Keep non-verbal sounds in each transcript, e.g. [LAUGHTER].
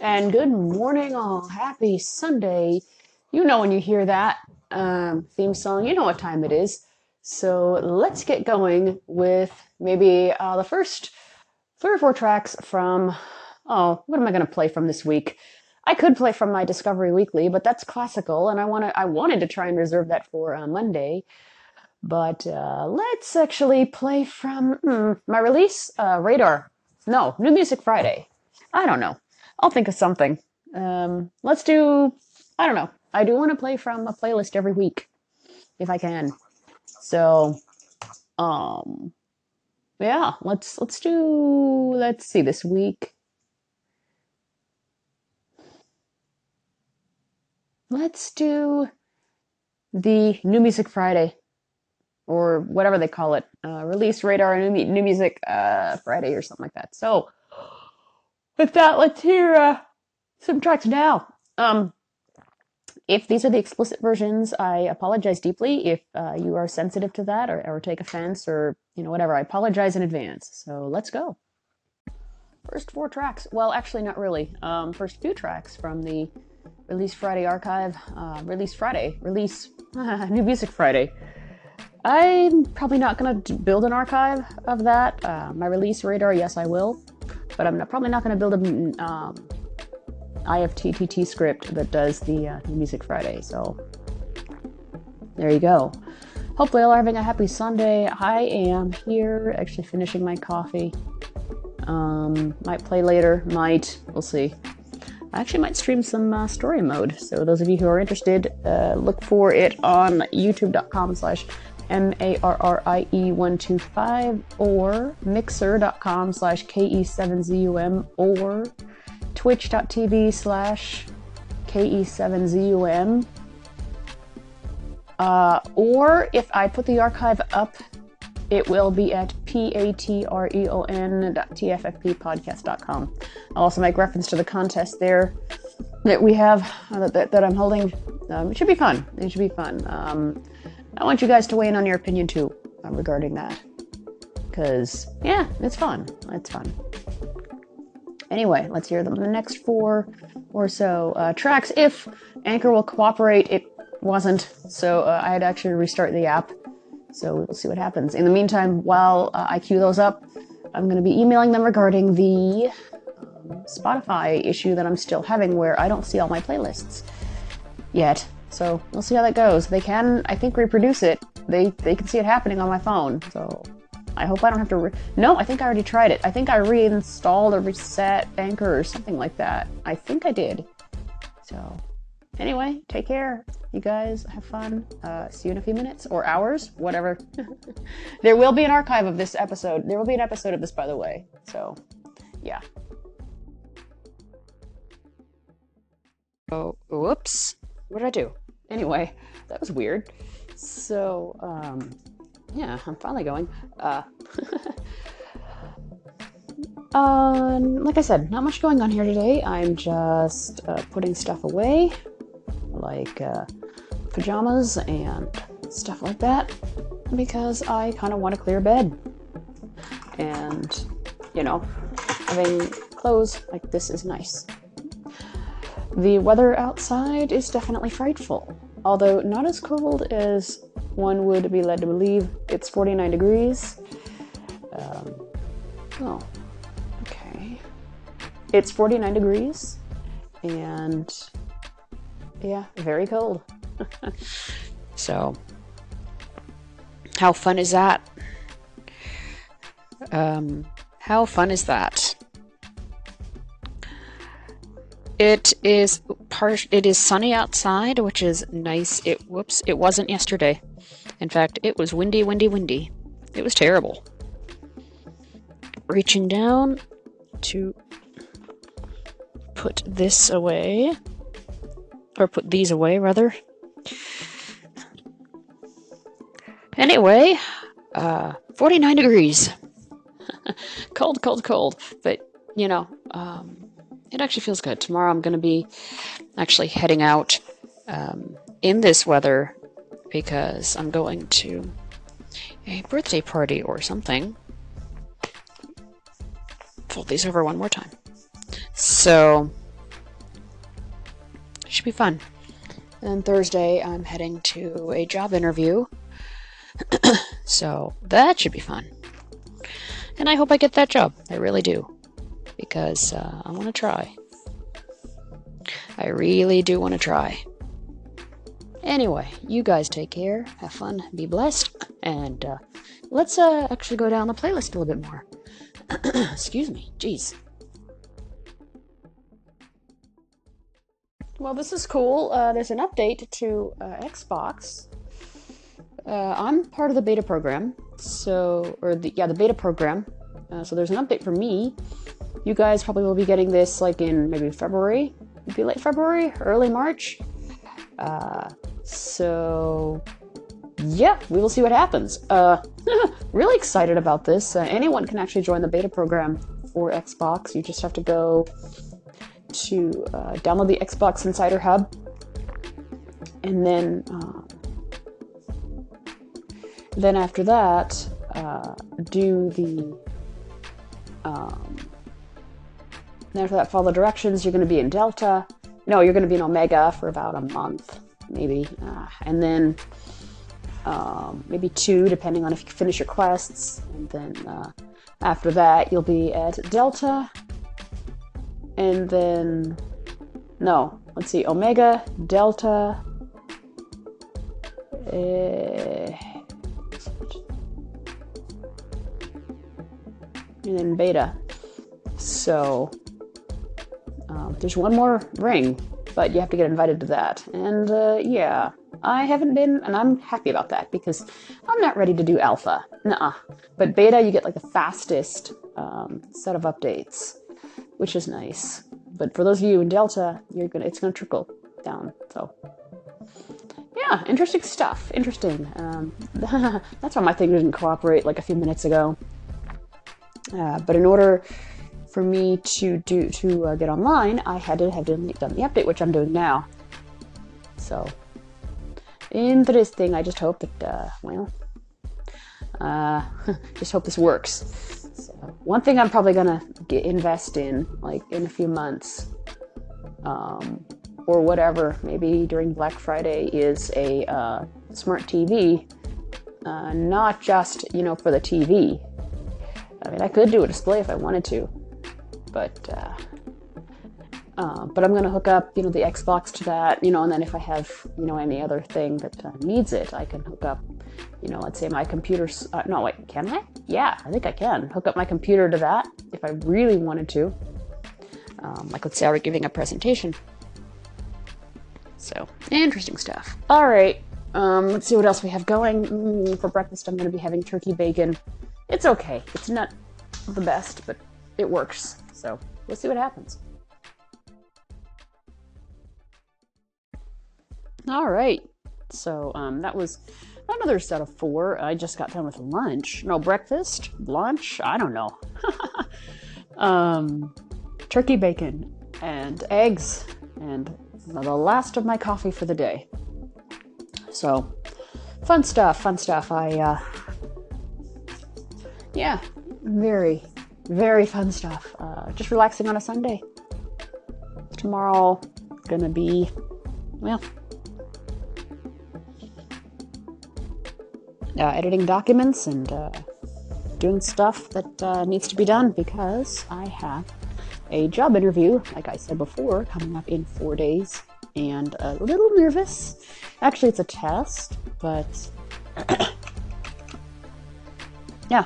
and good morning, all. Happy Sunday. You know when you hear that um, theme song, you know what time it is. So let's get going with maybe uh, the first three or four tracks from. Oh, what am I going to play from this week? I could play from my Discovery Weekly, but that's classical, and I want to. I wanted to try and reserve that for uh, Monday, but uh, let's actually play from hmm, my release, uh, Radar. No, New Music Friday. I don't know. I'll think of something. Um, let's do. I don't know. I do want to play from a playlist every week, if I can. So, um, yeah. Let's let's do. Let's see. This week. Let's do the New Music Friday, or whatever they call it, uh, release radar new, new music uh, Friday or something like that. So, with that, let's hear uh, some tracks now. Um, if these are the explicit versions, I apologize deeply. If uh, you are sensitive to that or, or take offense or you know whatever, I apologize in advance. So let's go. First four tracks. Well, actually, not really. Um, first two tracks from the Release Friday archive. Uh, release Friday. Release [LAUGHS] New Music Friday. I'm probably not going to build an archive of that. Uh, my release radar, yes, I will but I'm not, probably not going to build a um, IFTTT script that does the, uh, Music Friday. So there you go. Hopefully, all are having a happy Sunday. I am here, actually finishing my coffee. Um, might play later, might. We'll see. I actually might stream some uh, story mode. So those of you who are interested, uh, look for it on youtube.com slash M A R R I E 125 or mixer.com slash KE7ZUM or twitch.tv slash KE7ZUM. Uh, or if I put the archive up, it will be at patreon.tffppodcast.com. I'll also make reference to the contest there that we have uh, that, that, I'm holding. Um, it should be fun. It should be fun. Um, I want you guys to weigh in on your opinion too uh, regarding that. Because, yeah, it's fun. It's fun. Anyway, let's hear. The next four or so uh, tracks. If Anchor will cooperate, it wasn't. So uh, I had to actually restart the app. So we'll see what happens. In the meantime, while uh, I queue those up, I'm going to be emailing them regarding the um, Spotify issue that I'm still having where I don't see all my playlists yet. So we'll see how that goes. They can, I think, reproduce it. They they can see it happening on my phone. So I hope I don't have to. No, I think I already tried it. I think I reinstalled or reset Anchor or something like that. I think I did. So anyway, take care. You guys have fun. Uh, see you in a few minutes or hours, whatever. [LAUGHS] there will be an archive of this episode. There will be an episode of this, by the way. So, yeah. Oh, whoops. What did I do? Anyway, that was weird. So, um, yeah, I'm finally going. Uh, [LAUGHS] um, like I said, not much going on here today. I'm just uh, putting stuff away, like uh, pajamas and stuff like that, because I kind of want a clear bed. And, you know, having clothes like this is nice. The weather outside is definitely frightful, although not as cold as one would be led to believe. It's 49 degrees. Um, oh, okay. It's 49 degrees, and yeah, very cold. [LAUGHS] so, how fun is that? Um, how fun is that? It is part. It is sunny outside, which is nice. It whoops. It wasn't yesterday. In fact, it was windy, windy, windy. It was terrible. Reaching down to put this away, or put these away rather. Anyway, uh, 49 degrees. [LAUGHS] cold, cold, cold. But, you know, um, it actually feels good. Tomorrow I'm going to be actually heading out um, in this weather because I'm going to a birthday party or something. Fold these over one more time. So, should be fun. And Thursday, I'm heading to a job interview. [CLEARS THROAT] so that should be fun. And I hope I get that job. I really do. Because uh, I want to try. I really do want to try. Anyway, you guys take care, have fun, be blessed, and uh, let's uh, actually go down the playlist a little bit more. [CLEARS THROAT] Excuse me, jeez. Well, this is cool. Uh, there's an update to uh, Xbox. Uh, I'm part of the beta program, so or the yeah the beta program. Uh, so there's an update for me. You guys probably will be getting this like in maybe February, maybe late February, early March. Uh, so yeah, we will see what happens. Uh, [LAUGHS] really excited about this. Uh, anyone can actually join the beta program for Xbox. You just have to go to uh, download the Xbox Insider Hub, and then uh, then after that, uh, do the um, then after that, follow directions. You're going to be in Delta. No, you're going to be in Omega for about a month, maybe, uh, and then um, maybe two, depending on if you finish your quests. And then uh, after that, you'll be at Delta, and then no, let's see, Omega, Delta, uh, and then Beta. So um, there's one more ring, but you have to get invited to that. And uh, yeah, I haven't been, and I'm happy about that because I'm not ready to do alpha. Nuh-uh. But beta, you get like the fastest um, set of updates which is nice. But for those of you in Delta, you're gonna it's gonna trickle down. So yeah, interesting stuff. Interesting. Um, [LAUGHS] that's why my thing didn't cooperate like a few minutes ago. Uh, but in order for me to do to uh, get online, I had to have done the, update, which I'm doing now. So interesting. I just hope that uh, well, uh, [LAUGHS] just hope this works. So one thing I'm probably gonna get, invest in, like in a few months, um, or whatever, maybe during Black Friday, is a uh, smart TV. Uh, not just you know for the TV. I mean, I could do a display if I wanted to, but uh, uh, but I'm gonna hook up you know the Xbox to that, you know, and then if I have you know any other thing that uh, needs it, I can hook up you know, let's say my computer's, uh, no, wait, can I? Yeah, I think I can hook up my computer to that if I really wanted to. Um, like, let's say I were giving a presentation. So, interesting stuff. All right, um, let's see what else we have going. Mm, for breakfast, I'm to be having turkey bacon. It's okay. It's not the best, but it works. So, we'll see what happens. All right. So, um, that was another set of four. I just got done with lunch. No, breakfast, lunch, I don't know. [LAUGHS] um, turkey bacon and eggs and the last of my coffee for the day. So, fun stuff, fun stuff. I, uh, yeah, very, very fun stuff. Uh, just relaxing on a Sunday. Tomorrow, gonna be, well, uh, editing documents and uh, doing stuff that uh, needs to be done because I have a job interview, like I said before, coming up in four days, and a little nervous. Actually, it's a test, but [COUGHS] yeah,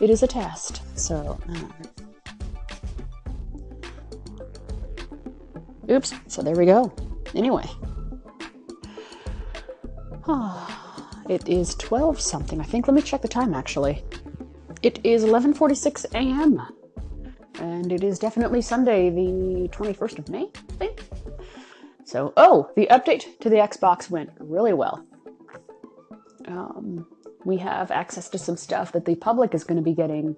it is a test. So, um, oops. So there we go. Anyway. [SIGHS] it is 12 something, I think. Let me check the time actually. It is 11:46 a.m. And it is definitely Sunday, the 21st of May, I think. So, oh, the update to the Xbox went really well. Um, we have access to some stuff that the public is going to be getting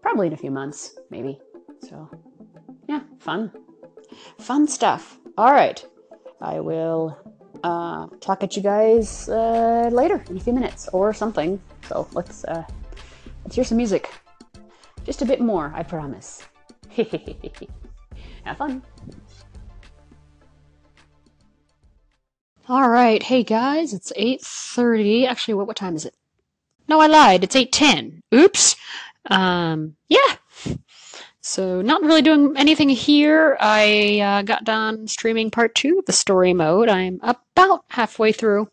probably in a few months, maybe. So, yeah, fun. Fun stuff. All right. I will uh, talk at you guys uh, later in a few minutes or something. So let's uh, let's hear some music. Just a bit more, I promise. [LAUGHS] Have fun. All right, hey guys, it's 8:30. Actually, what what time is it? No, I lied. It's 8:10. Oops. Um, yeah. So not really doing anything here. I uh, got done streaming part 2 of the story mode. I'm about halfway through.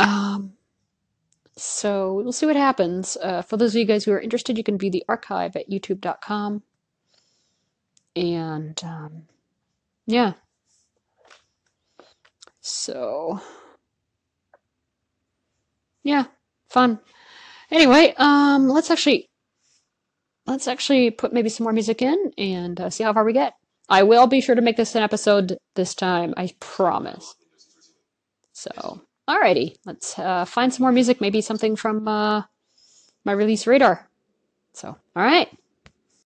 Um so we'll see what happens. Uh, for those of you guys who are interested, you can view the archive at youtube.com. And um, yeah. So yeah, fun. Anyway, um, let's actually let's actually put maybe some more music in and uh, see how far we get. I will be sure to make this an episode this time. I promise. So. Alrighty, let's uh, find some more music, maybe something from uh, my release radar. So, all right.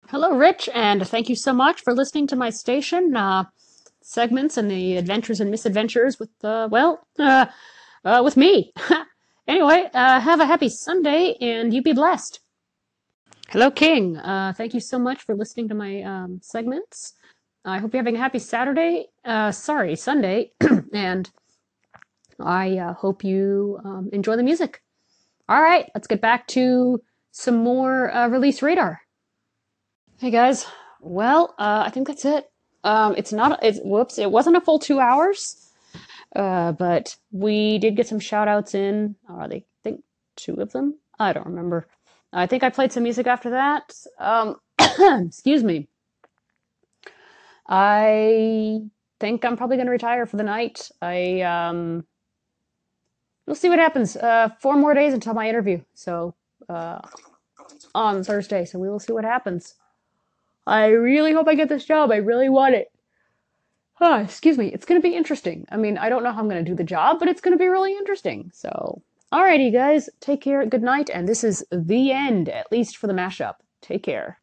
Hello, Rich, and thank you so much for listening to my station uh, segments and the adventures and misadventures with, uh, well, uh, uh, with me. [LAUGHS] anyway, have a happy Sunday, and you be blessed. Hello, King. thank you so much for listening to my um, segments. I hope you're having a happy Saturday. sorry, Sunday, [CLEARS THROAT] and I uh, hope you um, enjoy the music. All right, let's get back to some more uh, release radar. Hey guys, well, uh, I think that's it. Um, it's not, it's, whoops, it wasn't a full two hours, uh, but we did get some shout outs in. Are they, I think two of them? I don't remember. I think I played some music after that. Um, [COUGHS] excuse me. I think I'm probably going to retire for the night. I, um, we'll see what happens. Uh, four more days until my interview. So uh, on Thursday. So we will see what happens. I really hope I get this job. I really want it. Oh, excuse me. It's going to be interesting. I mean, I don't know how I'm going to do the job, but it's going to be really interesting. So, alrighty, guys. Take care. Good night. And this is the end, at least for the mashup. Take care.